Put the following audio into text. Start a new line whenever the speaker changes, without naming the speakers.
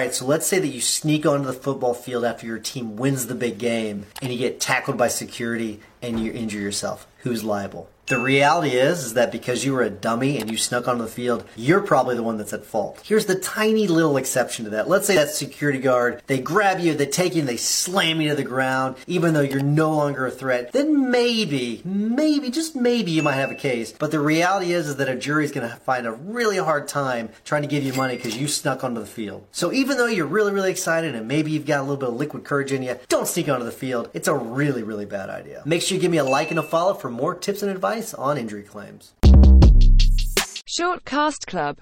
All right, so let's say that you sneak onto the football field after your team wins the big game and you get tackled by security and you injure yourself. Who's liable? The reality is, is that because you were a dummy and you snuck onto the field, you're probably the one that's at fault. Here's the tiny little exception to that. Let's say that security guard, they grab you, they take you, and they slam you to the ground, even though you're no longer a threat. Then maybe, maybe, just maybe you might have a case. But the reality is, is that a jury's gonna find a really hard time trying to give you money because you snuck onto the field. So even though you're really, really excited and maybe you've got a little bit of liquid courage in you, don't sneak onto the field. It's a really, really bad idea. Make sure you give me a like and a follow for more tips and advice on injury claims.
Short Cast Club